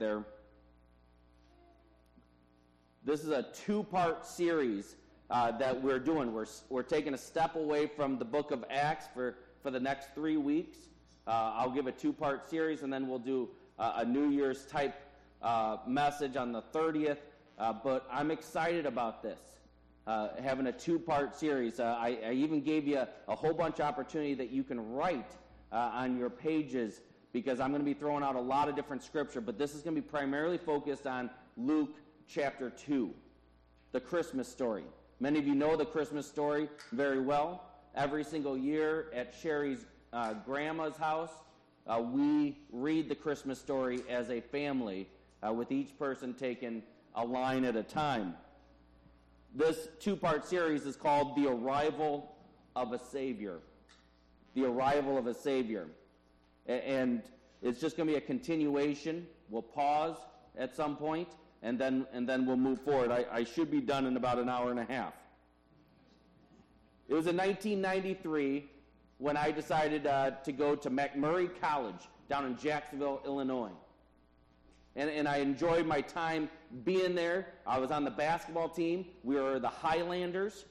there. This is a two part series uh, that we're doing. We're, we're taking a step away from the book of Acts for, for the next three weeks. Uh, I'll give a two part series, and then we'll do uh, a New Year's type uh, message on the 30th. Uh, but I'm excited about this. Uh, having a two-part series. I, I, even gave you a, a, whole bunch of opportunity that you can write on your pages because I'm going to be throwing out a lot of different scripture, but this is going to be primarily focused on Luke chapter 2, the Christmas story. Many of you know the Christmas story very well. Every single year at Sherry's uh, grandma's house, uh, we read the Christmas story as a family, uh, with each person taking a line at a time. This two part series is called The Arrival of a Savior. The Arrival of a Savior. And it's just going to be a continuation. We'll pause at some point, and then, and then we'll move forward. I, I should be done in about an hour and a half. It was in 1993 when I decided uh, to go to MacMurray College down in Jacksonville, Illinois. And, and I enjoyed my time being there. I was on the basketball team. We were the Highlanders.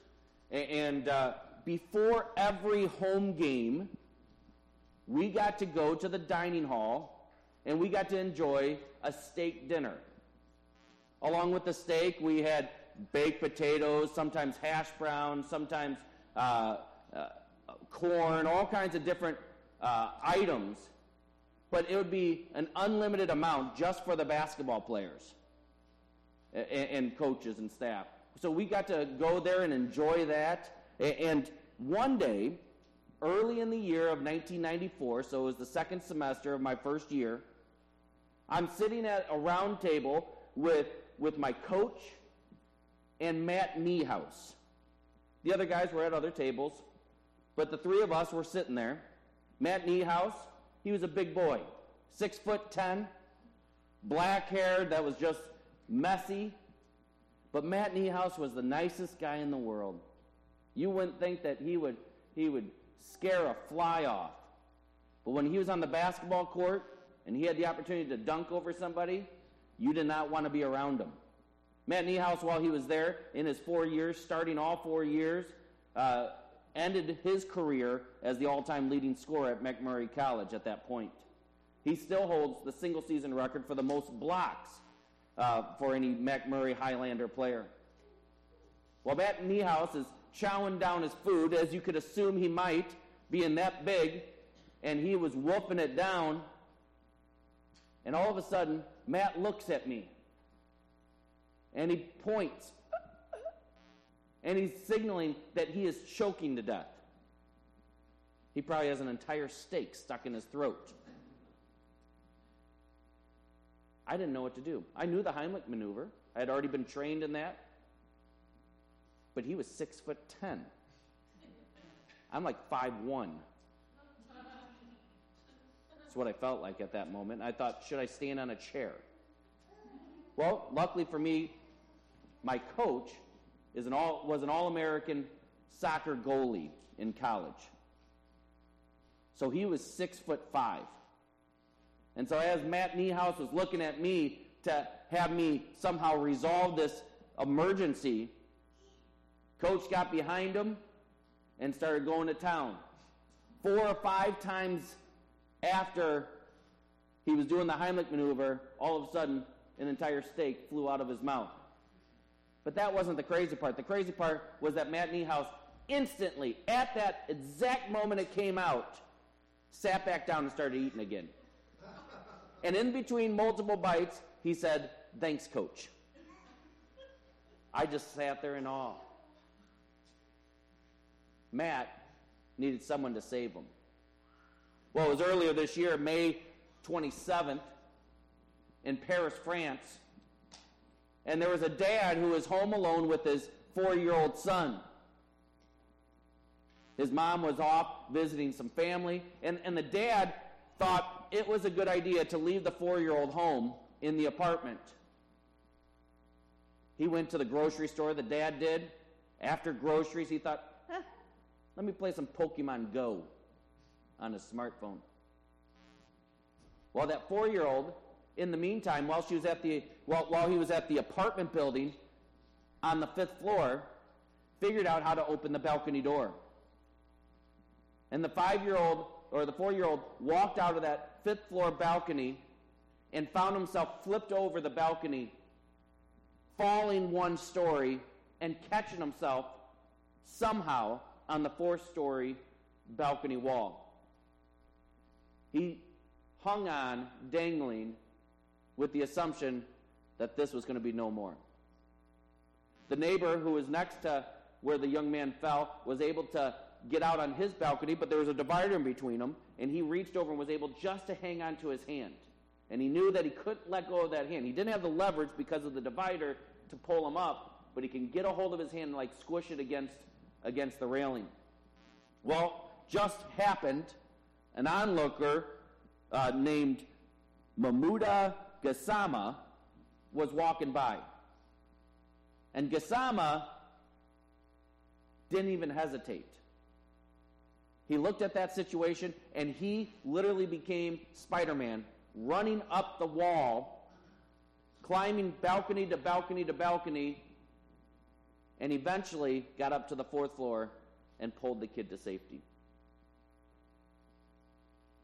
And uh, before every home game, we got to go to the dining hall and we got to enjoy a steak dinner. Along with the steak, we had baked potatoes, sometimes hash browns, sometimes uh, uh, corn, all kinds of different uh, items but it would be an unlimited amount just for the basketball players and, and coaches and staff. So we got to go there and enjoy that. And one day, early in the year of 1994, so it was the second semester of my first year, I'm sitting at a round table with, with my coach and Matt Niehaus. The other guys were at other tables, but the three of us were sitting there. Matt Niehaus, he was a big boy, six foot ten, black hair that was just messy. But Matt Niehaus was the nicest guy in the world. You wouldn't think that he would he would scare a fly off. But when he was on the basketball court and he had the opportunity to dunk over somebody, you did not want to be around him. Matt Niehaus, while he was there in his four years, starting all four years, uh, ended his career as the all time leading scorer at MacMurray College at that point. He still holds the single season record for the most blocks uh, for any MacMurray Highlander player. While Matt Niehaus is chowing down his food, as you could assume he might, being that big, and he was wolfing it down, and all of a sudden, Matt looks at me and he points and he's signaling that he is choking to death. He probably has an entire steak stuck in his throat. I didn't know what to do. I knew the Heimlich maneuver. I had already been trained in that. But he was six foot ten. I'm like five one. That's what I felt like at that moment. I thought, should I stand on a chair? Well, luckily for me, my coach is an all, was an All American soccer goalie in college. So he was six foot five. And so as Matt Niehaus was looking at me to have me somehow resolve this emergency, coach got behind him and started going to town. Four or five times after he was doing the Heimlich maneuver, all of a sudden an entire steak flew out of his mouth. But that wasn't the crazy part. The crazy part was that Matt Niehaus instantly, at that exact moment it came out, sat back down and started eating again. And in between multiple bites, he said, Thanks, coach. I just sat there in awe. Matt needed someone to save him. Well, it was earlier this year, May 27th, in Paris, France and there was a dad who was home alone with his four year old son. His mom was off visiting some family, and, and the dad thought it was a good idea to leave the four year old home in the apartment. He went to the grocery store, the dad did. After groceries, he thought, let me play some Pokemon Go on his smartphone. Well, that four year old in the meantime, while she was at the while, while he was at the apartment building on the fifth floor, figured out how to open the balcony door. And the five-year-old or the four-year-old walked out of that fifth floor balcony and found himself flipped over the balcony, falling one story and catching himself somehow on the fourth story balcony wall. He hung on, dangling, with the assumption that this was going to be no more. The neighbor who was next to where the young man fell was able to get out on his balcony, but there was a divider in between them, and he reached over and was able just to hang on to his hand. And he knew that he couldn't let go of that hand. He didn't have the leverage because of the divider to pull him up, but he can get a hold of his hand and like squish it against against the railing. Well, just happened, an onlooker uh, named Mamoudou Gassama was walking by. And Gassama didn't even hesitate. He looked at that situation and he literally became Spider Man, running up the wall, climbing balcony to balcony to balcony, and eventually got up to the fourth floor and pulled the kid to safety.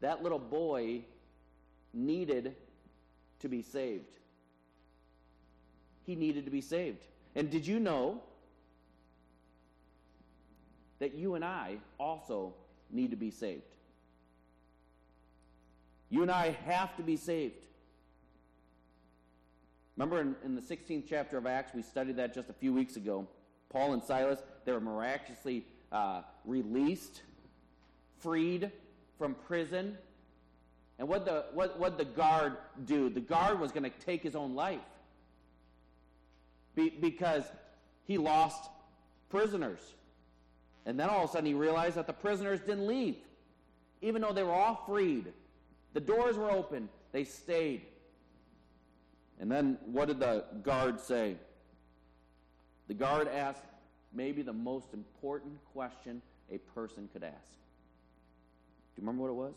That little boy needed to be saved. He needed to be saved. And did you know that you and I also need to be saved? You and I have to be saved. Remember in, in, the 16th chapter of Acts, we studied that just a few weeks ago. Paul and Silas, they were miraculously uh, released, freed from prison. And what the what what the guard do? The guard was going to take his own life Be, because he lost prisoners. And then all of a sudden he realized that the prisoners didn't leave, even though they were all freed. The doors were open. They stayed. And then what did the guard say? The guard asked maybe the most important question a person could ask. Do you remember what it was?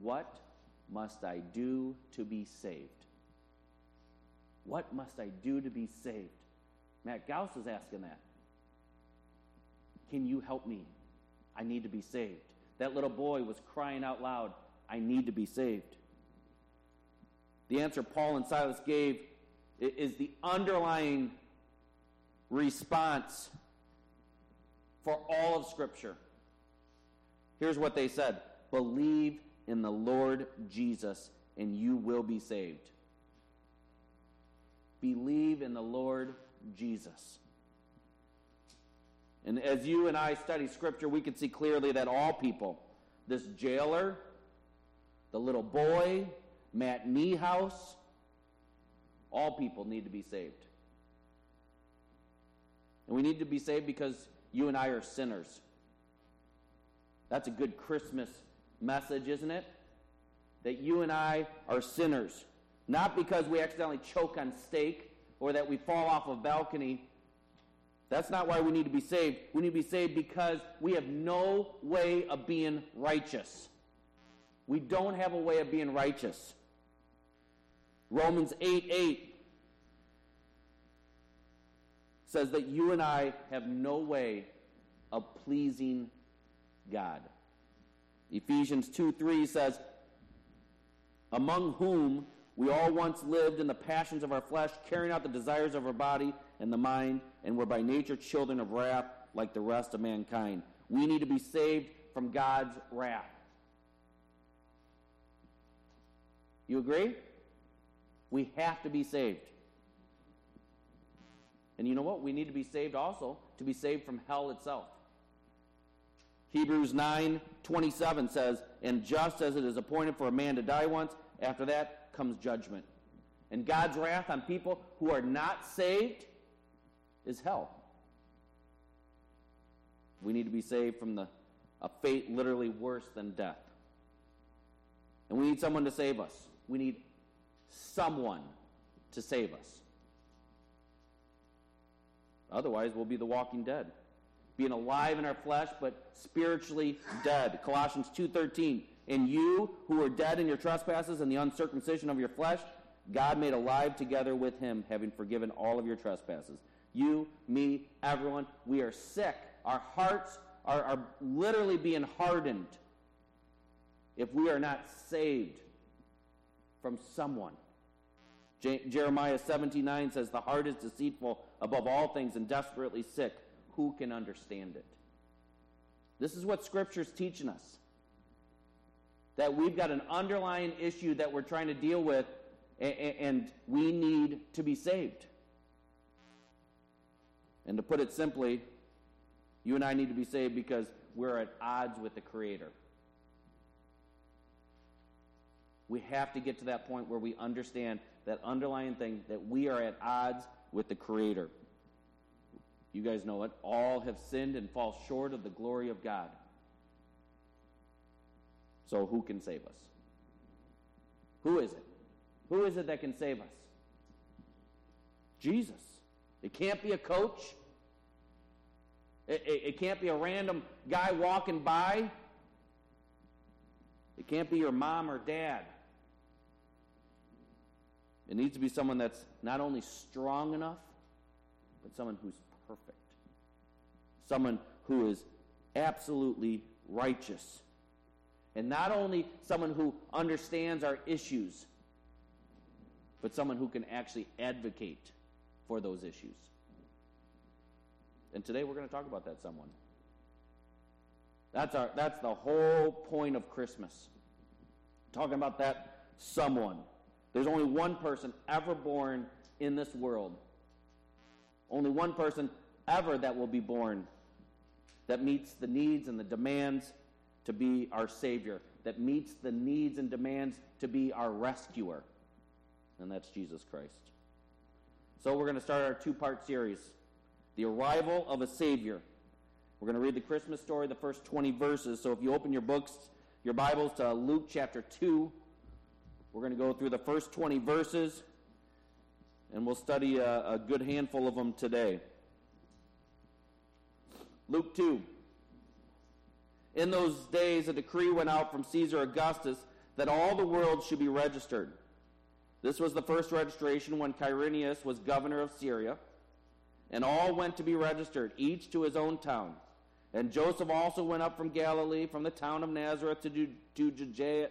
What must I do to be saved? What must I do to be saved? Matt Gauss is asking that. Can you help me? I need to be saved. That little boy was crying out loud, I need to be saved. The answer Paul and Silas gave is the underlying response for all of Scripture. Here's what they said Believe in the Lord Jesus, and you will be saved. Believe in the Lord Jesus. And as you and I study Scripture, we can see clearly that all people, this jailer, the little boy, Matt Niehaus, all people need to be saved. And we need to be saved because you and I are sinners. That's a good Christmas message, isn't it? That you and I are sinners. Not because we accidentally choke on steak or that we fall off a balcony. That's not why we need to be saved. We need to be saved because we have no way of being righteous. We don't have a way of being righteous. Romans 8 8 says that you and I have no way of pleasing God. Ephesians 2 3 says, Among whom we all once lived in the passions of our flesh, carrying out the desires of our body and the mind, and were by nature children of wrath like the rest of mankind. We need to be saved from God's wrath. You agree? We have to be saved. And you know what? We need to be saved also to be saved from hell itself. Hebrews 9 27 says, And just as it is appointed for a man to die once, after that comes judgment. And God's wrath on people who are not saved is hell. We need to be saved from the, a fate literally worse than death. And we need someone to save us. We need someone to save us. Otherwise, we'll be the walking dead being alive in our flesh, but spiritually dead. Colossians 2.13, And you, who are dead in your trespasses and the uncircumcision of your flesh, God made alive together with him, having forgiven all of your trespasses. You, me, everyone, we are sick. Our hearts are, are literally being hardened if we are not saved from someone. Je- Jeremiah 79 says, The heart is deceitful above all things and desperately sick. Who can understand it? This is what Scripture's teaching us. That we've got an underlying issue that we're trying to deal with, and we need to be saved. And to put it simply, you and I need to be saved because we're at odds with the Creator. We have to get to that point where we understand that underlying thing that we are at odds with the Creator. You guys know it. All have sinned and fall short of the glory of God. So, who can save us? Who is it? Who is it that can save us? Jesus. It can't be a coach. It, it, it, can't be a random guy walking by. It can't be your mom or dad. It needs to be someone that's not only strong enough, but someone who's perfect. Someone who is absolutely righteous. And not only someone who understands our issues, but someone who can actually advocate for those issues. And today we're going to talk about that someone. That's, our, that's the whole point of Christmas. Talking about that someone. There's only one person ever born in this world. Only one person ever that will be born that meets the needs and the demands to be our Savior, that meets the needs and demands to be our rescuer. And that's Jesus Christ. So we're going to start our two part series The Arrival of a Savior. We're going to read the Christmas story, the first 20 verses. So if you open your books, your Bibles to Luke chapter 2, we're going to go through the first 20 verses, and we'll study a, a good handful of them today. Luke 2. In those days, a decree went out from Caesar Augustus that all the world should be registered. This was the first registration when Quirinius was governor of Syria, and all went to be registered, each to his own town. And Joseph also went up from Galilee, from the town of Nazareth to, to Judea,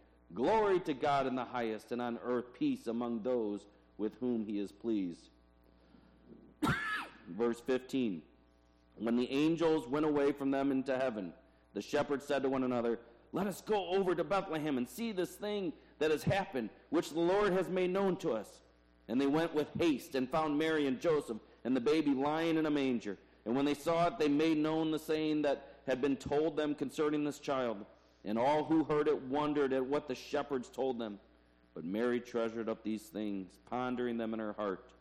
Glory to God in the highest, and on earth peace among those with whom he is pleased. Verse 15 When the angels went away from them into heaven, the shepherds said to one another, Let us go over to Bethlehem and see this thing that has happened, which the Lord has made known to us. And they went with haste and found Mary and Joseph and the baby lying in a manger. And when they saw it, they made known the saying that had been told them concerning this child. And all who heard it wondered at what the shepherds told them. But Mary treasured up these things, pondering them in her heart.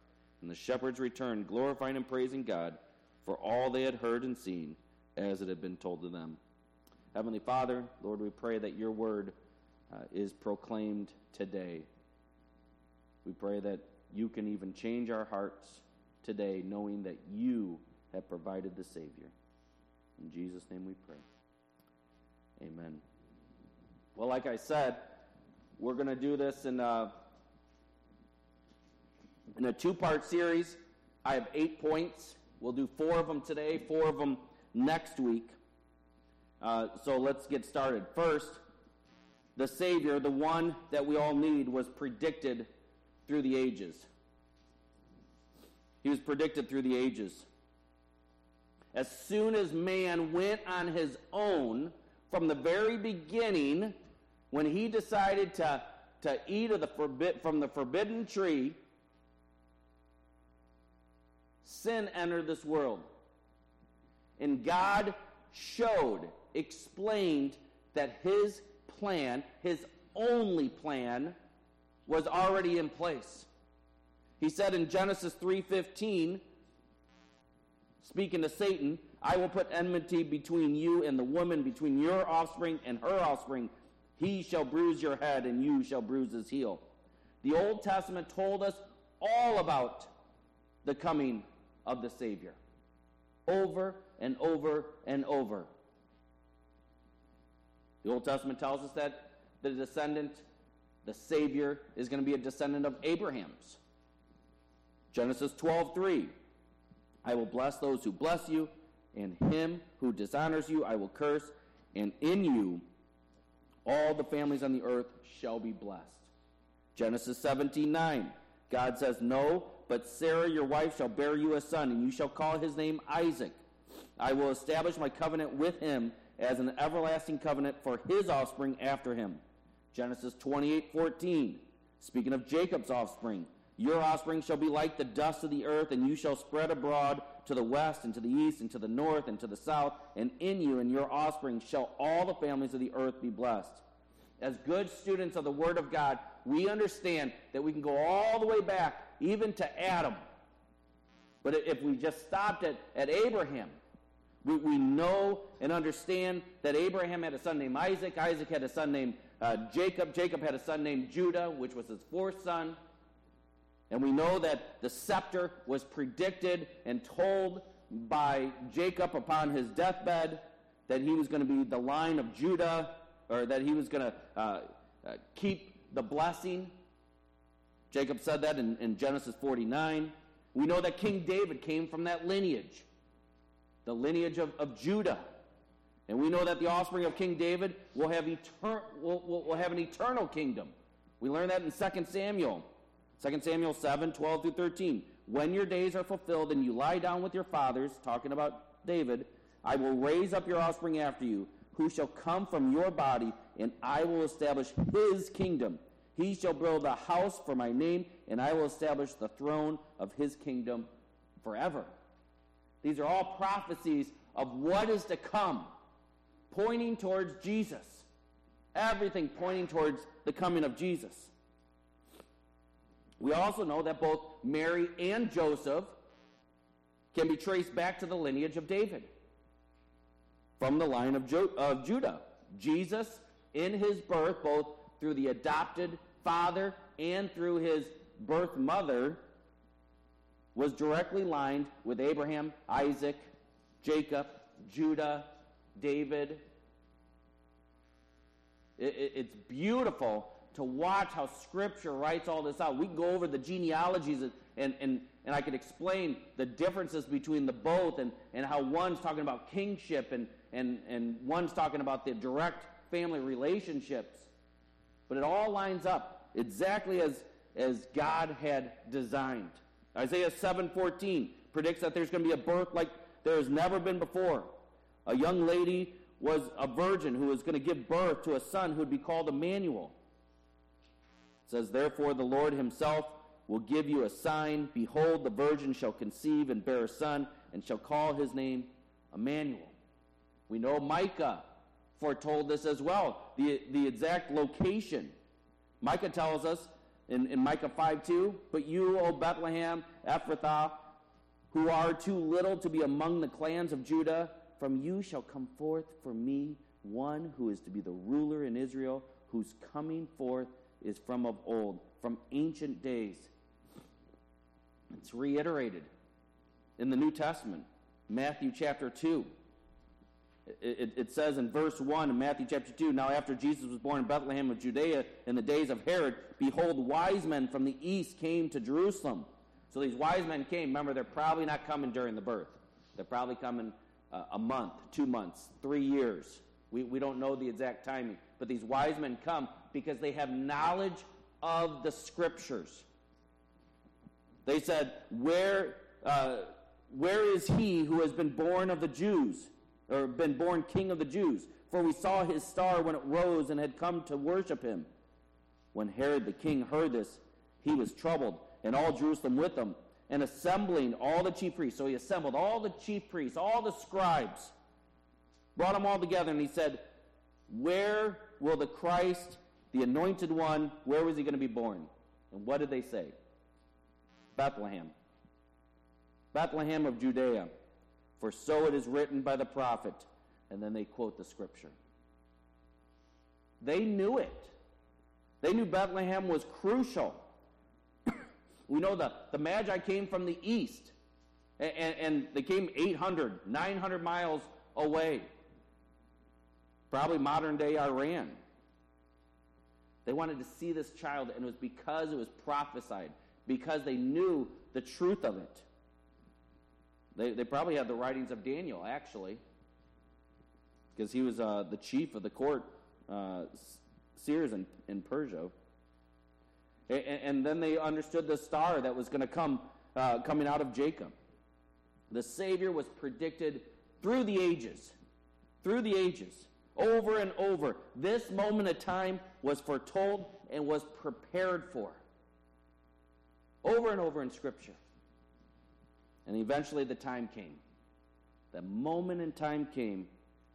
And the shepherds returned, glorifying and praising God for all they had heard and seen, as it had been told to them. Heavenly Father, Lord, we pray that your word uh, is proclaimed today. We pray that you can even change our hearts today, knowing that you have provided the Savior. In Jesus' name we pray. Amen. Well, like I said, we're going to do this in a, in a two part series. I have eight points. We'll do four of them today, four of them next week. Uh, so let's get started. First, the Savior, the one that we all need, was predicted through the ages. He was predicted through the ages. As soon as man went on his own, from the very beginning, when he decided to, to eat of the forbid, from the forbidden tree, sin entered this world. And God showed, explained that his plan, his only plan, was already in place. He said in Genesis 3:15, speaking to Satan, I will put enmity between you and the woman, between your offspring and her offspring. He shall bruise your head, and you shall bruise his heel. The Old Testament told us all about the coming of the Savior. Over and over and over. The Old Testament tells us that the descendant, the Savior, is going to be a descendant of Abraham's. Genesis 12 3. I will bless those who bless you, and him who dishonors you I will curse, and in you all the families on the earth shall be blessed. Genesis 17 9. God says, No, but Sarah your wife shall bear you a son, and you shall call his name Isaac. I will establish my covenant with him as an everlasting covenant for his offspring after him. Genesis 28 14. Speaking of Jacob's offspring, your offspring shall be like the dust of the earth, and you shall spread abroad to the west, and to the east, and to the north, and to the south, and in you and your offspring shall all the families of the earth be blessed. As good students of the Word of God, we understand that we can go all the way back, even to Adam. But if we just stopped at, at Abraham, we, we know and understand that Abraham had a son named Isaac. Isaac had a son named uh, Jacob. Jacob had a son named Judah, which was his fourth son. And we know that the scepter was predicted and told by Jacob upon his deathbed that he was going to be the line of Judah, or that he was going to uh, uh, keep the blessing. Jacob said that in, in Genesis 49. We know that King David came from that lineage, the lineage of, of Judah. And we know that the offspring of King David will have, etern- will, will, will have an eternal kingdom. We learn that in 2 Samuel. 2 Samuel 7, 12 through 13. When your days are fulfilled and you lie down with your fathers, talking about David, I will raise up your offspring after you, who shall come from your body, and I will establish his kingdom. He shall build a house for my name, and I will establish the throne of his kingdom forever. These are all prophecies of what is to come, pointing towards Jesus. Everything pointing towards the coming of Jesus. We also know that both Mary and Joseph can be traced back to the lineage of David from the line of, of Judah. Jesus, in his birth, both through the adopted father and through his birth mother, was directly lined with Abraham, Isaac, Jacob, Judah, David. It, it, it's beautiful to watch how Scripture writes all this out. We go over the genealogies and, and, and, and I could explain the differences between the both and, and how one's talking about kingship and, and, and one's talking about the direct family relationships. But it all lines up exactly as, as God had designed. Isaiah 7:14 predicts that there's going to be a birth like there has never been before. A young lady was a virgin who was going to give birth to a son who would be called Emmanuel. Says, Therefore the Lord himself will give you a sign. Behold, the virgin shall conceive and bear a son, and shall call his name Emmanuel. We know Micah foretold this as well, the, the exact location. Micah tells us in, in Micah 5 2, But you, O Bethlehem, Ephrathah, who are too little to be among the clans of Judah, from you shall come forth for me one who is to be the ruler in Israel, whose coming forth is from of old, from ancient days. It's reiterated in the New Testament, Matthew chapter 2. It, it, says in verse 1 in Matthew chapter 2 Now, after Jesus was born in Bethlehem of Judea in the days of Herod, behold, wise men from the east came to Jerusalem. So these wise men came. Remember, they're probably not coming during the birth, they're probably coming uh, a month, two months, three years. We, we don't know the exact timing. But these wise men come Because they have knowledge of the scriptures. They said, Where, uh, where is he who has been born of the Jews, or been born king of the Jews? For we saw his star when it rose and had come to worship him. When Herod the king heard this, he was troubled, and all Jerusalem with him. And assembling all the chief priests, so he assembled all the chief priests, all the scribes, brought them all together, and he said, Where will the Christ, the anointed one, where was he going to be born? And what did they say? Bethlehem. Bethlehem of Judea. For so it is written by the prophet. And then they quote the scripture. They knew it. They knew Bethlehem was crucial. we know that the Magi came from the east, and, and, they came 800, 900 miles away. Probably modern day Iran. They wanted to see this child, and it was because it was prophesied, because they knew the truth of it. They, they probably had the writings of Daniel, actually, because he was uh, the chief of the court, uh, seers in, in Persia. And, and, then they understood the star that was going to come uh, coming out of Jacob. The Savior was predicted through the ages. Through the ages. Over and over. This moment of time was foretold and was prepared for. Over and over in Scripture. And eventually the time came. The moment in time came.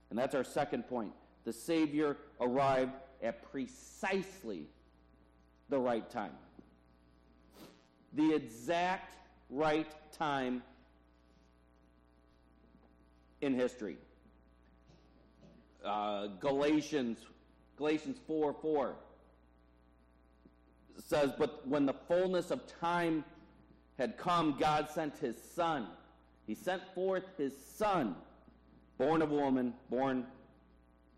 And that's our second point. The Savior arrived at precisely the right time. The exact right time in history. Uh, Galatians, Galatians 4 4 says, But when the fullness of time had come, God sent his son. He sent forth his son, born of woman, born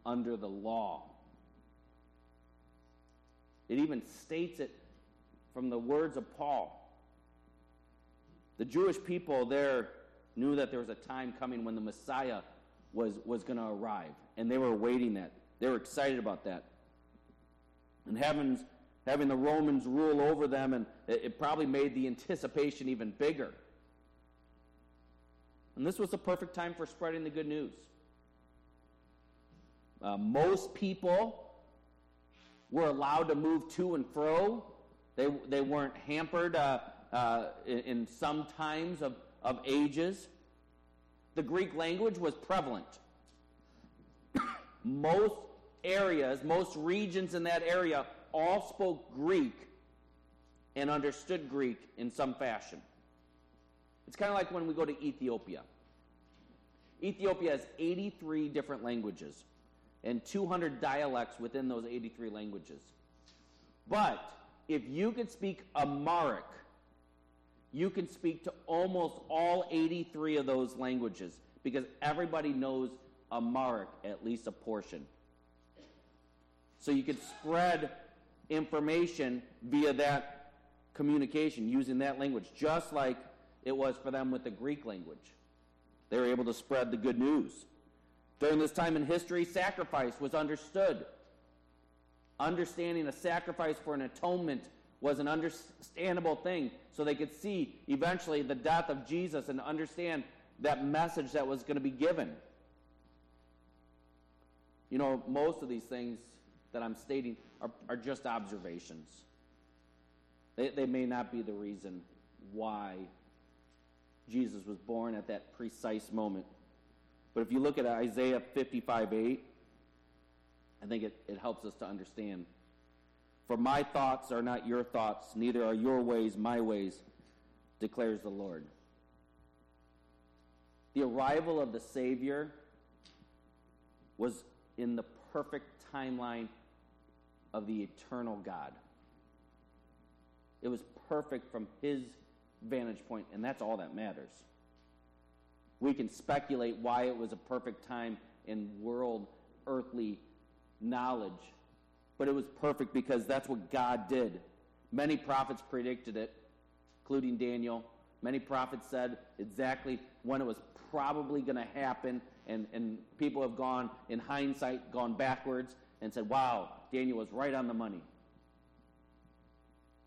under the law. It even states it from the words of Paul. The Jewish people there knew that there was a time coming when the Messiah was, was going to arrive, and they were awaiting that. They were excited about that. And having, having the Romans rule over them, and it, it probably made the anticipation even bigger. And this was the perfect time for spreading the good news. Uh, most people were allowed to move to and fro. They, they weren't hampered uh, uh, in, in some times of, of ages. The Greek language was prevalent. Most areas, most regions in that area all spoke Greek and understood Greek in some fashion. It's kind of like when we go to Ethiopia. Ethiopia has 83 different languages and 200 dialects within those 83 languages. But if you could speak Amharic, you can speak to almost all 83 of those languages because everybody knows Amharic, at least a portion. So you could spread information via that communication using that language, just like it was for them with the Greek language. They were able to spread the good news. During this time in history, sacrifice was understood. Understanding a sacrifice for an atonement was an understandable thing so they could see eventually the death of Jesus and understand that message that was going to be given. You know, most of these things that I'm stating are, are just observations. They, they may not be the reason why Jesus was born at that precise moment. But if you look at Isaiah 55 8, I think it, it helps us to understand. For my thoughts are not your thoughts, neither are your ways my ways, declares the Lord. The arrival of the Savior was in the perfect timeline of the eternal God. It was perfect from his vantage point, and that's all that matters. We can speculate why it was a perfect time in world earthly knowledge, but it was perfect because that's what God did. Many prophets predicted it, including Daniel. Many prophets said exactly when it was probably going to happen, and, and people have gone, in hindsight, gone backwards and said, wow, Daniel was right on the money.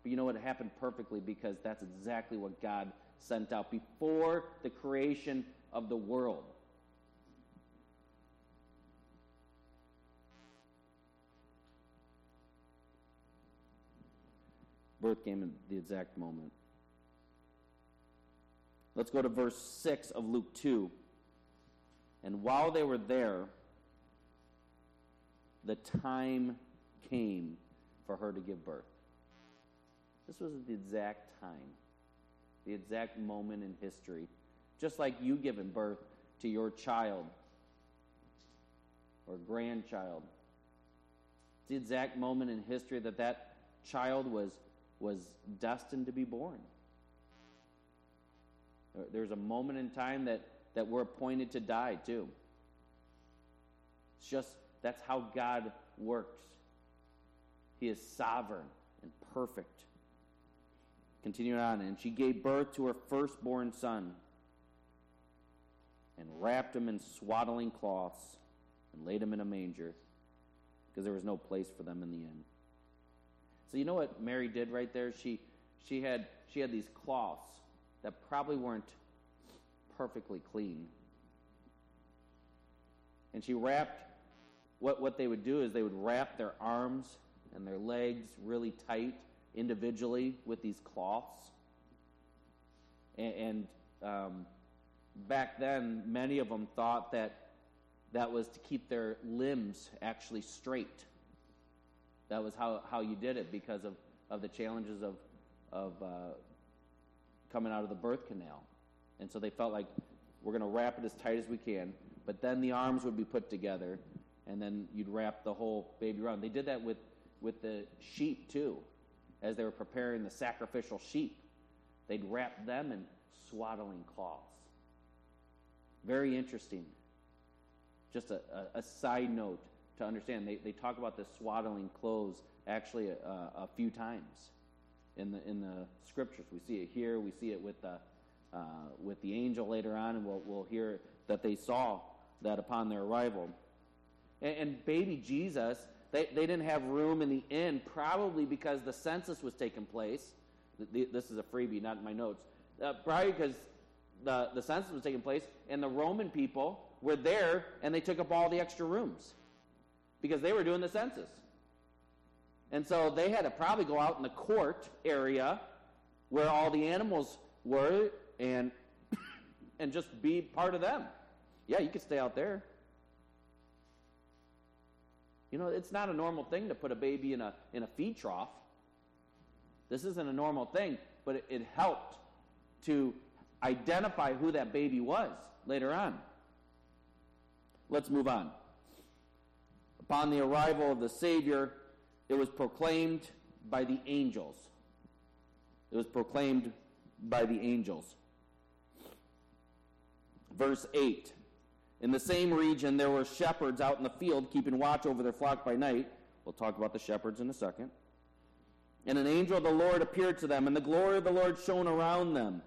But you know what? It happened perfectly because that's exactly what God sent out before the creation of the world. Birth came in the exact moment. Let's go to verse 6 of Luke 2. And while they were there, the time came for her to give birth. This was the exact time, the exact moment in history. Just like you giving birth to your child or grandchild. It's the exact moment in history that that child was, was destined to be born. There's a moment in time that, that we're appointed to die, too. It's just, that's how God works. He is sovereign and perfect. Continuing on, and she gave birth to her firstborn son and wrapped him in swaddling cloths and laid him in a manger because there was no place for them in the inn. So you know what Mary did right there? She she had she had these cloths that probably weren't perfectly clean. And she wrapped what what they would do is they would wrap their arms and their legs really tight individually with these cloths. And, and um, back then, many of them thought that that was to keep their limbs actually straight. That was how, how you did it because of, of the challenges of, of uh, coming out of the birth canal. And so they felt like we're going to wrap it as tight as we can, but then the arms would be put together, and then you'd wrap the whole baby around. They did that with, with the sheep too, as they were preparing the sacrificial sheep. They'd wrap them in swaddling cloths. Very interesting. Just a, a, a side note to understand. They, they talk about the swaddling clothes actually a, a, few times in the, in the scriptures. We see it here, we see it with the, uh, with the angel later on, and we'll, we'll hear that they saw that upon their arrival. And, and baby Jesus, they, they didn't have room in the inn, probably because the census was taking place. This is a freebie, not in my notes. Uh, probably because the, the census was taking place, and the Roman people were there, and they took up all the extra rooms because they were doing the census. And so they had to probably go out in the court area where all the animals were and and just be part of them. Yeah, you could stay out there. You know, it's not a normal thing to put a baby in a in a feed trough. This isn't a normal thing, but it, it helped to identify who that baby was later on. Let's move on. Upon the arrival of the Savior, it was proclaimed by the angels. It was proclaimed by the angels. Verse 8 In the same region, there were shepherds out in the field keeping watch over their flock by night. We'll talk about the shepherds in a second. And an angel of the Lord appeared to them, and the glory of the Lord shone around them.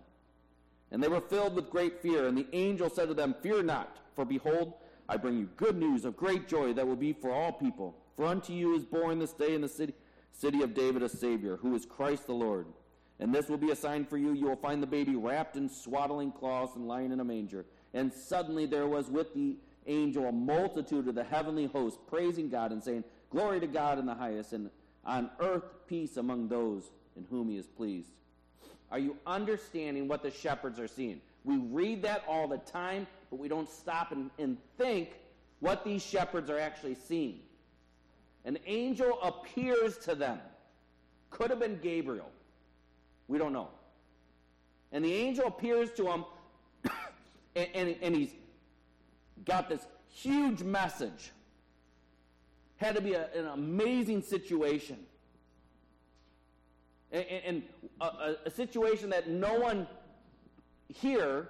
And they were filled with great fear. And the angel said to them, Fear not, for behold, I bring you good news of great joy that will be for all people. For unto you is born this day in the city, city of David a Savior, who is Christ the Lord. And this will be a sign for you. You will find the baby wrapped in swaddling cloths and lying in a manger. And suddenly there was with the angel a multitude of the heavenly host, praising God and saying, Glory to God in the highest, and on earth peace among those in whom he is pleased. Are you understanding what the shepherds are seeing? We read that all the time, but we don't stop and, and think what these shepherds are actually seeing. An angel appears to them. Could have been Gabriel. We don't know. And the angel appears to them, and, and, and he's got this huge message. Had to be a, an amazing situation. And, and a, a situation that no one here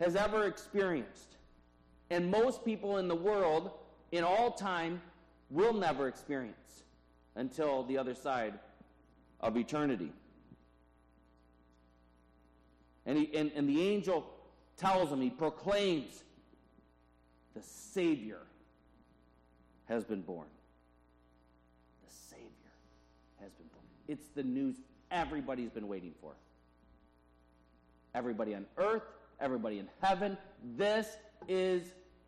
has ever experienced. And most people in the world, in all time, will never experience until the other side of eternity. And, he, and, and the angel tells him, he proclaims, the Savior has been born. The Savior has been born. It's the news everybody's been waiting for. Everybody on earth, everybody in heaven. This is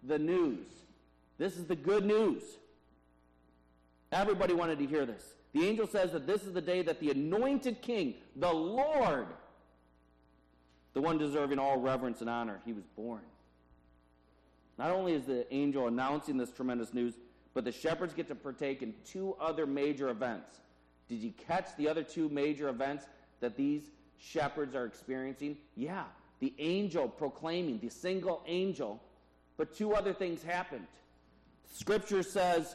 the news. This is the good news. Everybody wanted to hear this. The angel says that this is the day that the anointed king, the Lord, the one deserving all reverence and honor, he was born. Not only is the angel announcing this tremendous news, but the shepherds get to partake in two other major events. Did you catch the other two major events that these shepherds are experiencing? Yeah, the angel proclaiming, the single angel, but two other things happened. Scripture says,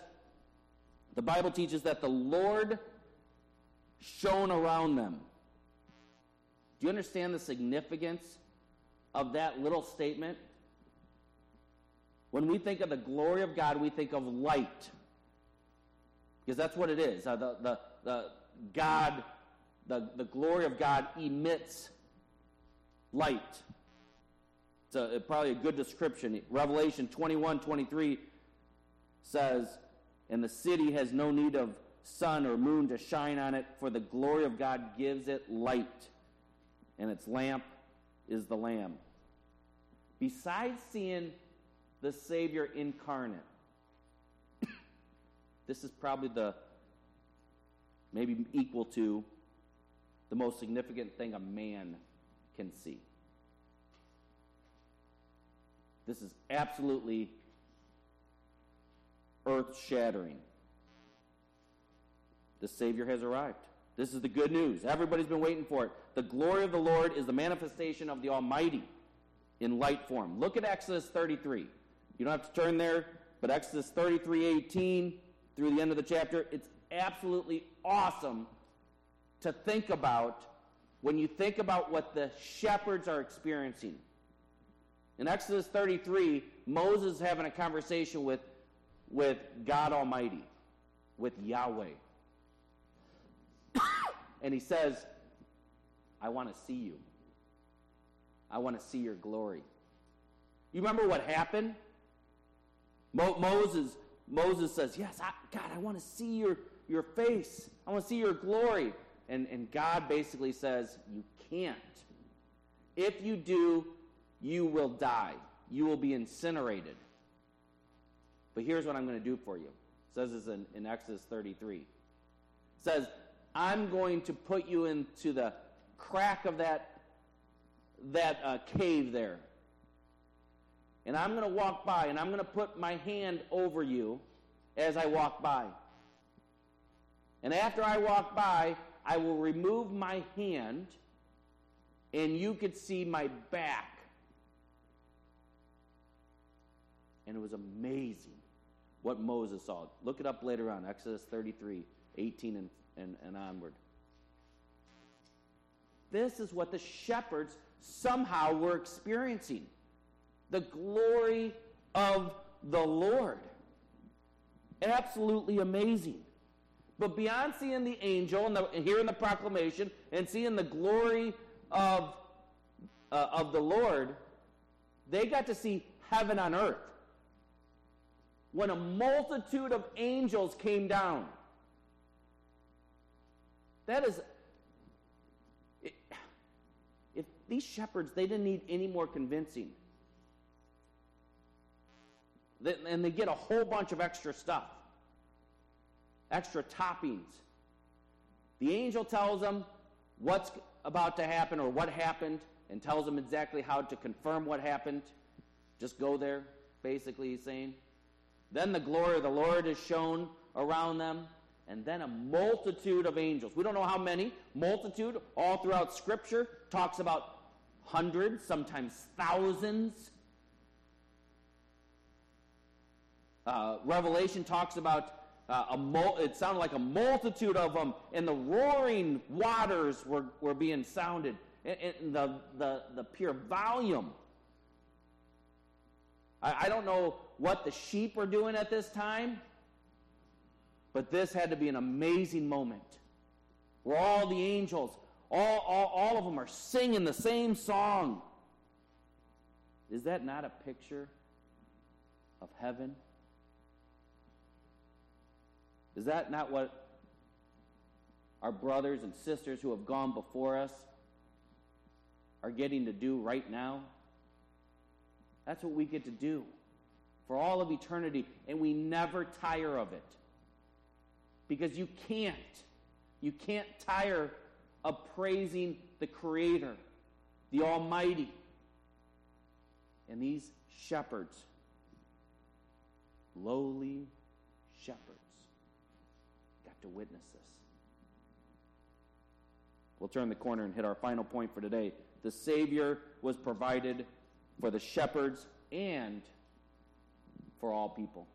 the Bible teaches that the Lord shone around them. Do you understand the significance of that little statement? When we think of the glory of God, we think of light. Because that's what it is. Uh, the, the, the God, the, the glory of God emits light. It's a, probably a good description. Revelation 21 23 says, And the city has no need of sun or moon to shine on it, for the glory of God gives it light, and its lamp is the Lamb. Besides seeing the Savior incarnate. this is probably the, maybe equal to, the most significant thing a man can see. This is absolutely earth shattering. The Savior has arrived. This is the good news. Everybody's been waiting for it. The glory of the Lord is the manifestation of the Almighty in light form. Look at Exodus 33. You don't have to turn there, but Exodus 33 18 through the end of the chapter, it's absolutely awesome to think about when you think about what the shepherds are experiencing. In Exodus 33, Moses is having a conversation with, with God Almighty, with Yahweh. And he says, I want to see you. I want to see your glory. You remember what happened? Mo- Moses, Moses says, Yes, I, God, I want to see your, your face. I want to see your glory. And, and God basically says, You can't. If you do, you will die. You will be incinerated. But here's what I'm going to do for you. It says this in, in Exodus 33. It says, I'm going to put you into the crack of that, that uh, cave there and I'm going to walk by and I'm going to put my hand over you as I walk by. And after I walk by, I will remove my hand and you could see my back. And it was amazing what Moses saw. Look it up later on, Exodus 33, 18 and, and, and onward. This is what the shepherds somehow were experiencing the glory of the Lord. Absolutely amazing. But beyond seeing the angel and, the, hearing the proclamation and seeing the glory of, uh, of the Lord, they got to see heaven on earth. When a multitude of angels came down. That is, if these shepherds, they didn't need any more convincing and they get a whole bunch of extra stuff, extra toppings. The angel tells them what's about to happen or what happened and tells them exactly how to confirm what happened. Just go there, basically, he's saying. Then the glory of the Lord is shone around them, and then a multitude of angels. We don't know how many. Multitude, all throughout Scripture, talks about hundreds, sometimes thousands Uh, Revelation talks about uh, a mul- it sounded like a multitude of them, and the roaring waters were, were being sounded, and, the, the, the pure volume. I, I don't know what the sheep were doing at this time, but this had to be an amazing moment where all the angels, all, all, all of them are singing the same song. Is that not a picture of heaven? Is that not what our brothers and sisters who have gone before us are getting to do right now. That's what we get to do for all of eternity, and we never tire of it. Because you can't. You can't tire of praising the Creator, the Almighty. And these shepherds, lowly shepherds, got to witness this. We'll turn the corner and hit our final point for today. The Savior was provided for the shepherds and for all people.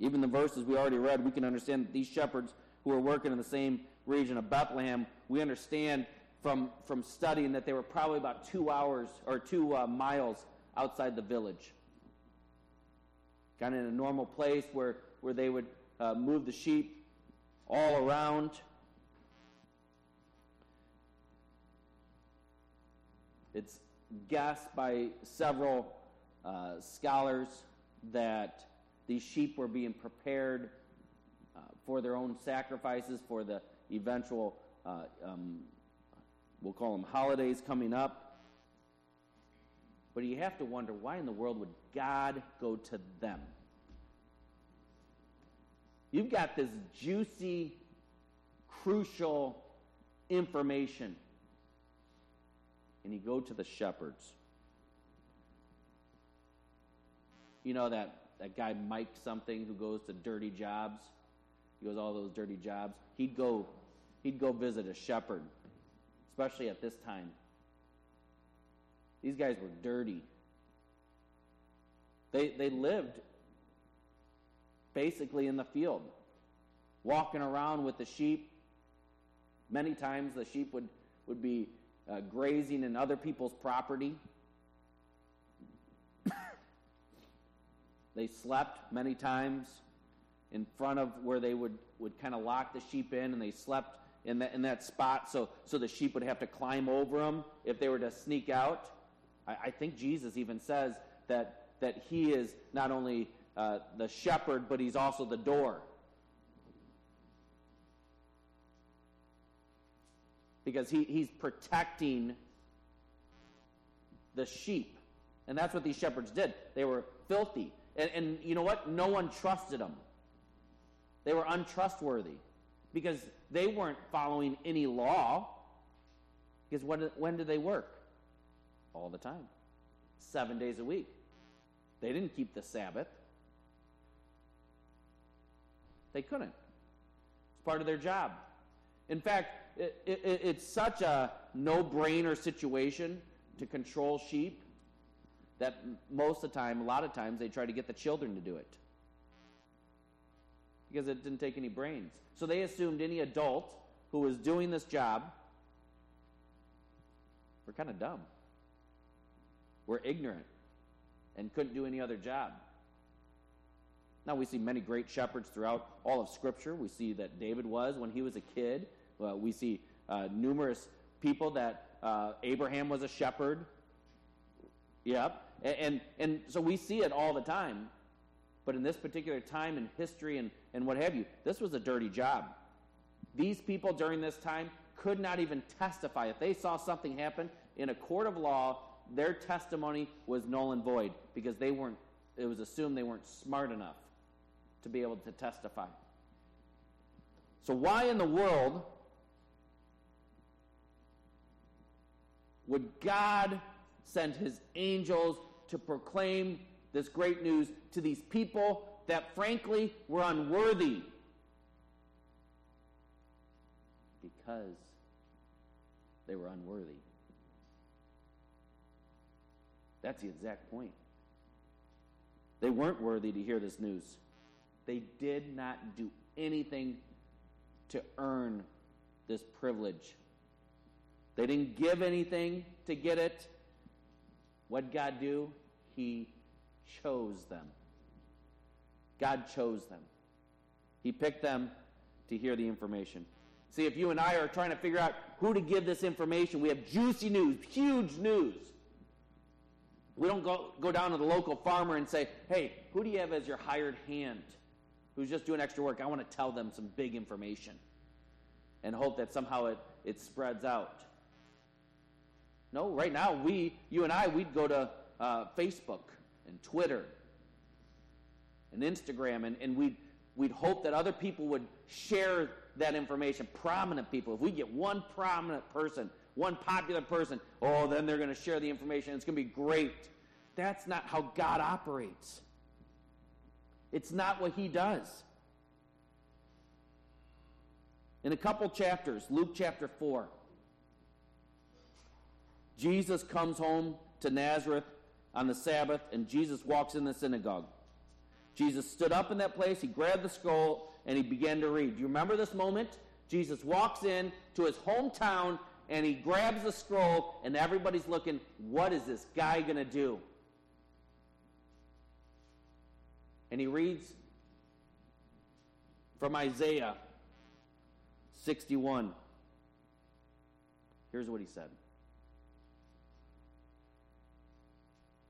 Even the verses we already read, we can understand that these shepherds who were working in the same region of Bethlehem, we understand from, from studying that they were probably about two hours or two uh, miles outside the village. Kind of in a normal place where, where they would uh, move the sheep all around. It's guessed by several uh, scholars that these sheep were being prepared uh, for their own sacrifices for the eventual, uh, um, we'll call them holidays coming up. But you have to wonder why in the world would God go to them? You've got this juicy, crucial information and you go to the shepherds. You know that, that guy Mike something who goes to dirty jobs? He goes all those dirty jobs. He'd go he'd go visit a shepherd, especially at this time. These guys were dirty. They they lived basically in the field, walking around with the sheep. Many times the sheep would, would be uh, grazing in other people's property. They slept many times in front of where they would, would kind of lock the sheep in, and they slept in that, in that spot so, so the sheep would have to climb over them if they were to sneak out. I, I think Jesus even says that, that he is not only uh, the shepherd, but he's also the door. because he, he's protecting the sheep. And that's what these shepherds did. They were filthy. And, and you know what? No one trusted them. They were untrustworthy because they weren't following any law. Because when, when did they work? All the time. Seven days a week. They didn't keep the Sabbath. They couldn't. It's part of their job. In fact, it, it, it's such a no brainer situation to control sheep that most of the time, a lot of times, they try to get the children to do it because it didn't take any brains. So they assumed any adult who was doing this job were kind of dumb, were ignorant, and couldn't do any other job. Now, we see many great shepherds throughout all of Scripture. We see that David was when he was a kid. We see uh, numerous people that uh, Abraham was a shepherd. Yep. And, and, so we see it all the time. But in this particular time in history and, and what have you, this was a dirty job. These people during this time could not even testify. If they saw something happen in a court of law, their testimony was null and void because they weren't, it was assumed they weren't smart enough to be able to testify. So, why in the world would God send his angels to proclaim this great news to these people that frankly were unworthy? Because they were unworthy. That's the exact point. They weren't worthy to hear this news. They did not do anything to earn this privilege they didn't give anything to get it. What God do? He chose them. God chose them. He picked them to hear the information. See, if you and I are trying to figure out who to give this information, we have juicy news, huge news. We don't go, go down to the local farmer and say, hey, who do you have as your hired hand who's just doing extra work. I want to tell them some big information and hope that somehow it, it spreads out. No, right now, we, you and I, we'd go to uh, Facebook and Twitter and Instagram, and, and we'd, we'd hope that other people would share that information, prominent people. If we get one prominent person, one popular person, oh, then they're going to share the information. It's going to be great. That's not how God operates. It's not what He does. In a couple chapters, Luke chapter 4, Jesus comes home to Nazareth on the Sabbath, and Jesus walks in the synagogue. Jesus stood up in that place, he grabbed the scroll, and he began to read. Do you remember this moment? Jesus walks in to his hometown, and he grabs the scroll, and everybody's looking, what is this guy going to do? And he reads from Isaiah 61. Here's what he said.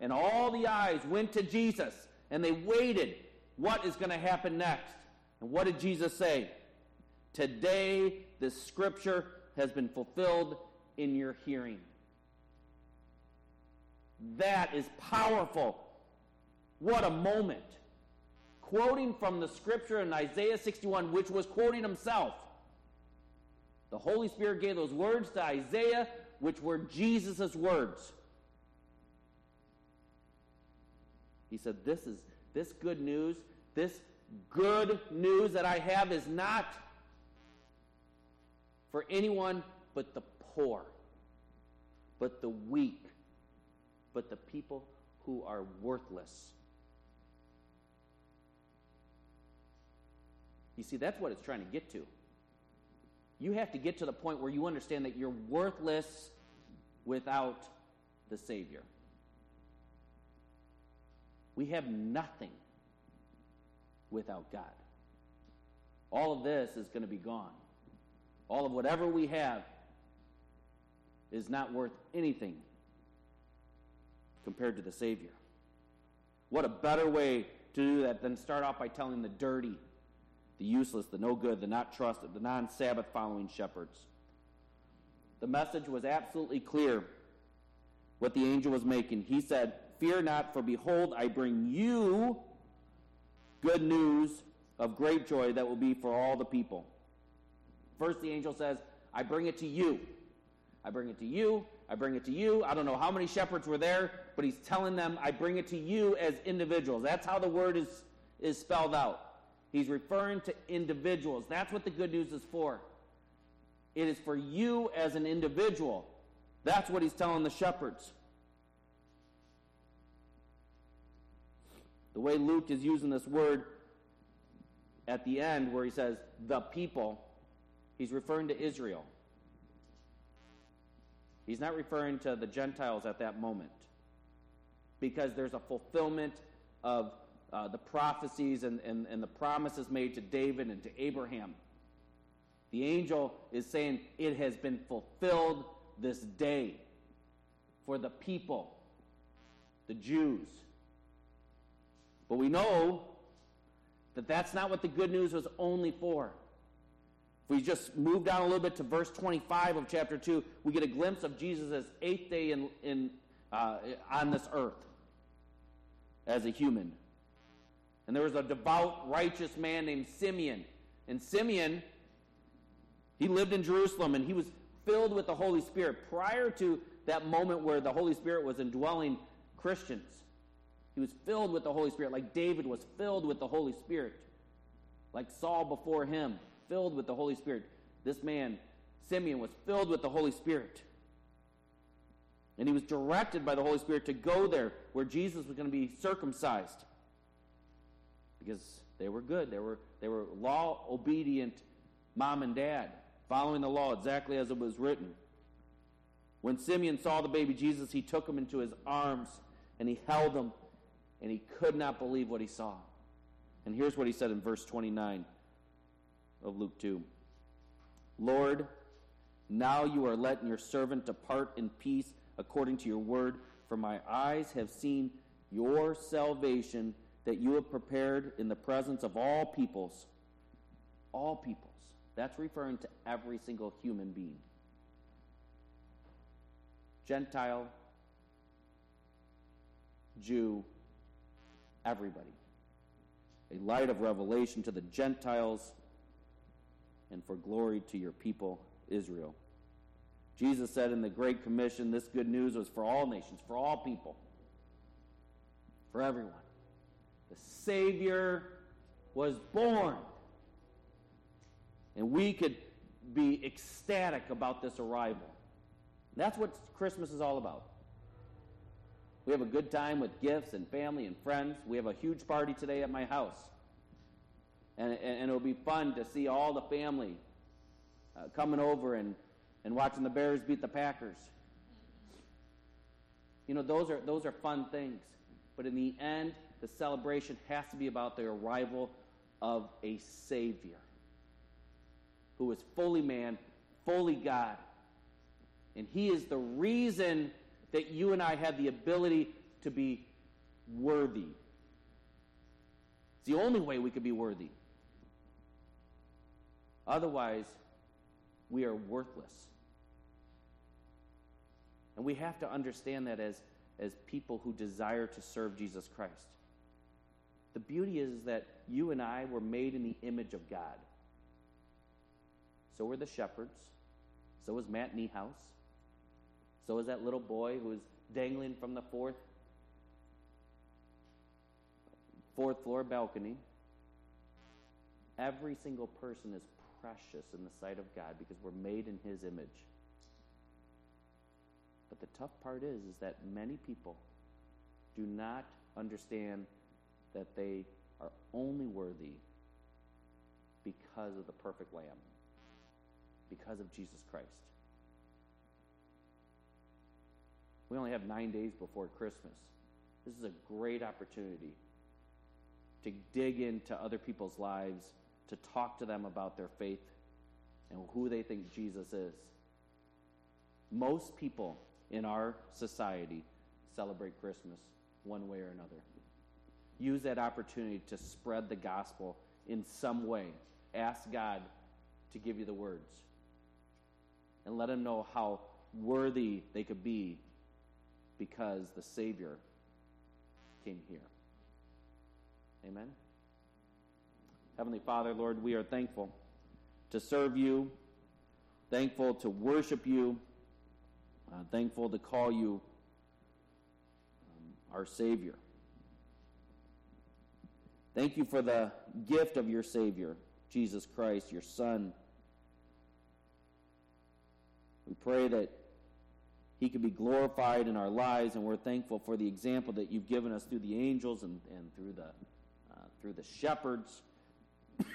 And all the eyes went to Jesus, and they waited. What is going to happen next? And what did Jesus say? Today, this scripture has been fulfilled in your hearing. That is powerful. What a moment. Quoting from the scripture in Isaiah 61, which was quoting himself. The Holy Spirit gave those words to Isaiah, which were Jesus' words. He said, This is this good news, this good news that I have is not for anyone but the poor, but the weak, but the people who are worthless. You see, that's what it's trying to get to. You have to get to the point where you understand that you're worthless without the Savior. We have nothing without God. All of this is going to be gone. All of whatever we have is not worth anything compared to the Savior. What a better way to do that than start off by telling the dirty, the useless, the no good, the not trusted, the non Sabbath following shepherds. The message was absolutely clear what the angel was making. He said, Fear not, for behold, I bring you good news of great joy that will be for all the people. First, the angel says, I bring it to you. I bring it to you. I bring it to you. I don't know how many shepherds were there, but he's telling them, I bring it to you as individuals. That's how the word is, is spelled out. He's referring to individuals. That's what the good news is for. It is for you as an individual. That's what he's telling the shepherds. The way Luke is using this word at the end, where he says, the people, he's referring to Israel. He's not referring to the Gentiles at that moment because there's a fulfillment of uh, the prophecies and, and, and the promises made to David and to Abraham. The angel is saying it has been fulfilled this day for the people, the Jews. But we know that that's not what the good news was only for. If we just move down a little bit to verse 25 of chapter 2, we get a glimpse of Jesus' eighth day in, in, uh, on this earth as a human. And there was a devout, righteous man named Simeon. And Simeon, he lived in Jerusalem and he was filled with the Holy Spirit prior to that moment where the Holy Spirit was indwelling Christians. He was filled with the Holy Spirit, like David was filled with the Holy Spirit, like Saul before him, filled with the Holy Spirit. This man, Simeon, was filled with the Holy Spirit. And he was directed by the Holy Spirit to go there where Jesus was going to be circumcised. Because They were good. They were, they were law obedient mom and dad, following the law exactly as it was written. When Simeon saw the baby Jesus, he took him into his arms and he held him, and he could not believe what he saw. And here's what he said in verse 29 of Luke 2 Lord, now you are letting your servant depart in peace according to your word, for my eyes have seen your salvation that you have prepared in the presence of all peoples. All peoples. That's referring to every single human being. Gentile, Jew, everybody. A light of revelation to the Gentiles and for glory to your people, Israel. Jesus said in the Great Commission, this good news was for all nations, for all people, for everyone. The Savior was born. And we could be ecstatic about this arrival. That's what Christmas is all about. We have a good time with gifts and family and friends. We have a huge party today at my house. And, and, and it'll be fun to see all the family uh, coming over and, and watching the Bears beat the Packers. You know, those are, those are fun things. But in the end, the celebration has to be about the arrival of a Savior who is fully man, fully God. And He is the reason that you and I have the ability to be worthy. It's the only way we could be worthy. Otherwise, we are worthless. And we have to understand that as, as people who desire to serve Jesus Christ. The beauty is that you and I were made in the image of God. So were the shepherds. So was Matt Niehaus. So is that little boy who was dangling from the fourth fourth floor balcony. Every single person is precious in the sight of God because we're made in his image. But the tough part is is that many people do not understand that they are only worthy because of the perfect lamb. Because of Jesus Christ. We only have 9 days before Christmas. This is a great opportunity to dig into other people's lives, to talk to them about their faith and who they think Jesus is. Most people in our society celebrate Christmas one way or another. Use that opportunity to spread the gospel in some way. Ask God to give you the words. And let them know how worthy they could be because the Savior came here. Amen. Heavenly Father, Lord, we are thankful to serve you, thankful to worship you, uh, thankful to call you um, our Savior. Thank you for the gift of your Savior, Jesus Christ, your Son. We pray that he could be glorified in our lives, and we're thankful for the example that you've given us through the angels and, and through the through the shepherds.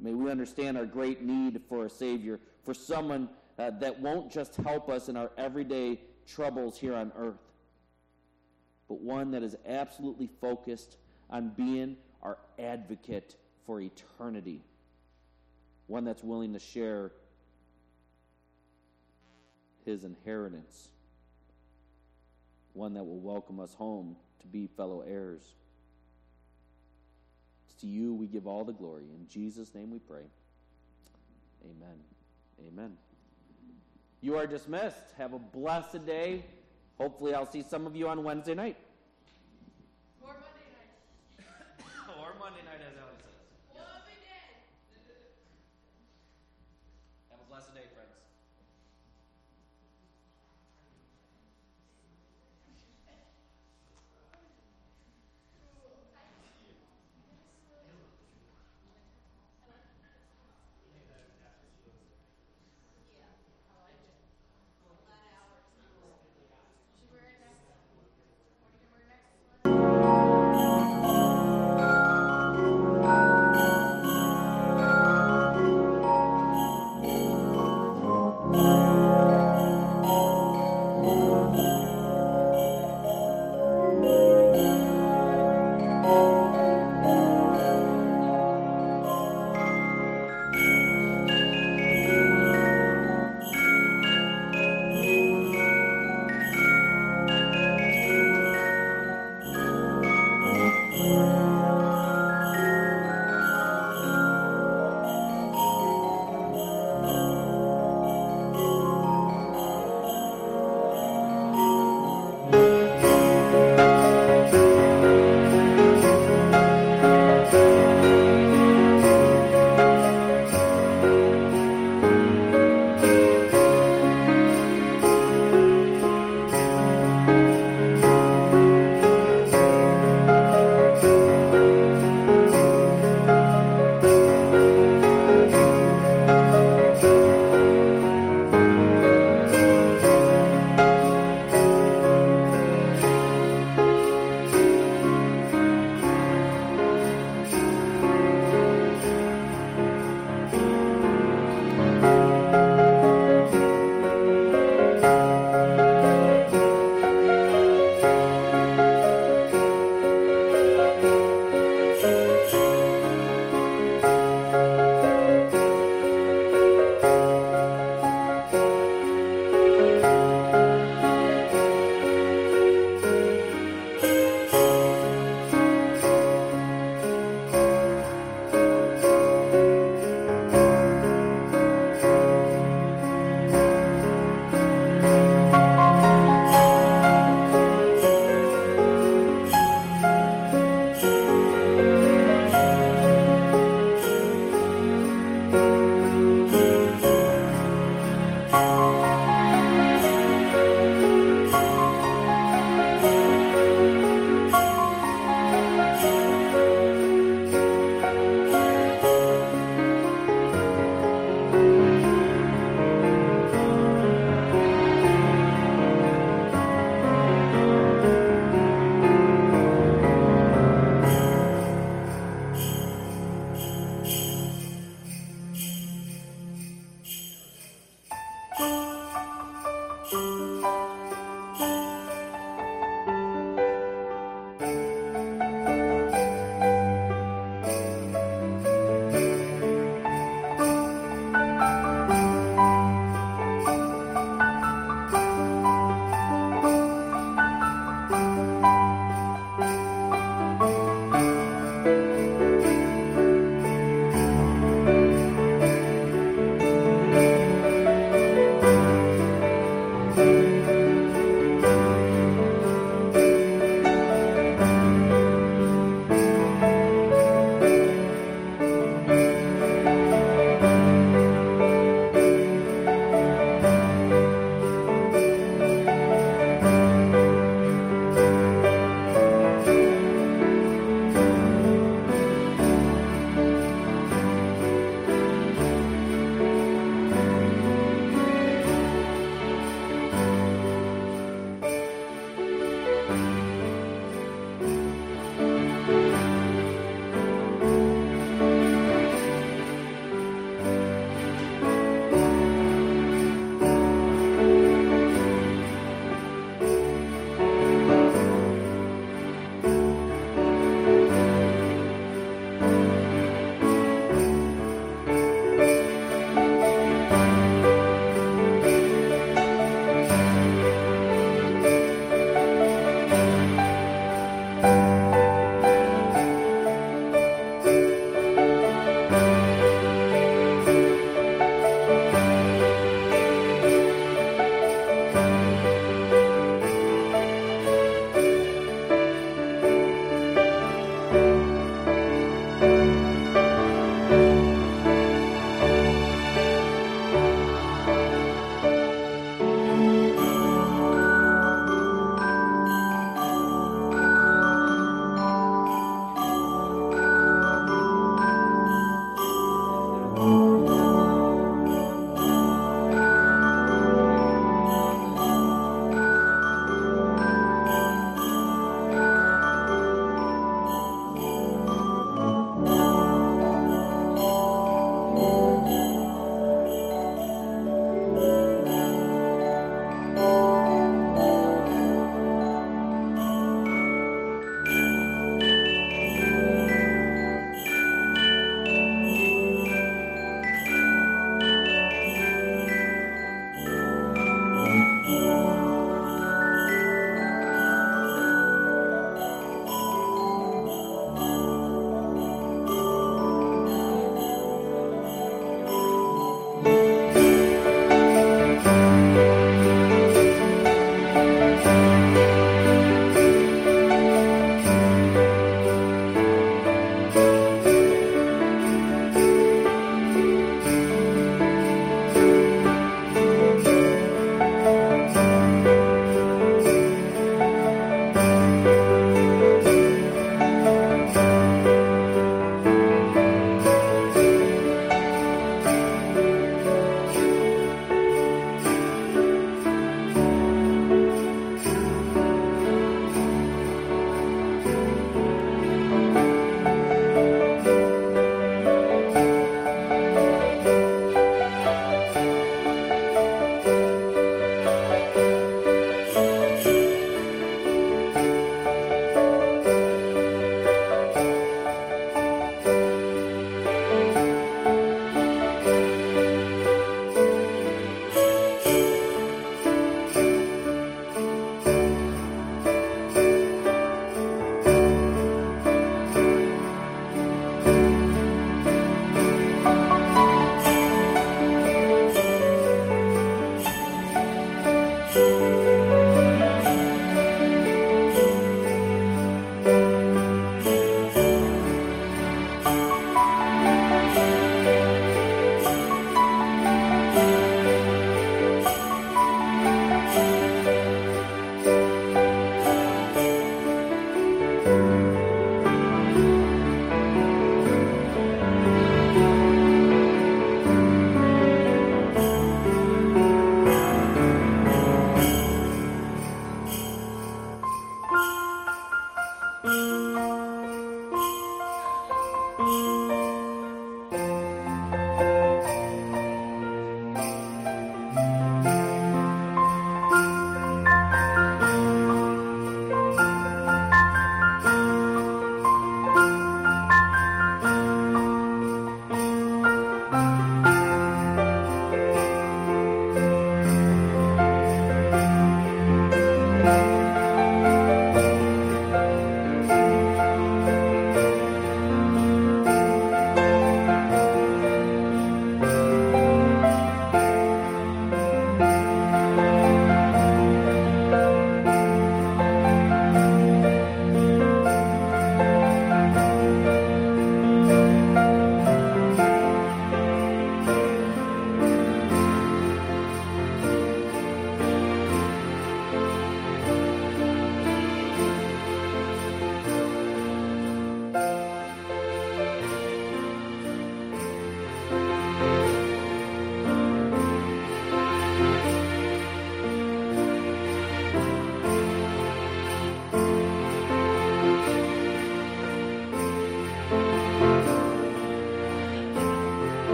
May we understand our great need for a Savior, for someone uh, that won't just help us in our everyday troubles here on earth, but one that is absolutely focused on being our advocate for eternity, one that's willing to share his inheritance, one that will welcome us home to be fellow heirs It's to you we give all the glory. In Jesus' name we pray. Amen. Amen. You are dismissed. Have a blessed day. Hopefully, I'll see some of you on Wednesday night. Thank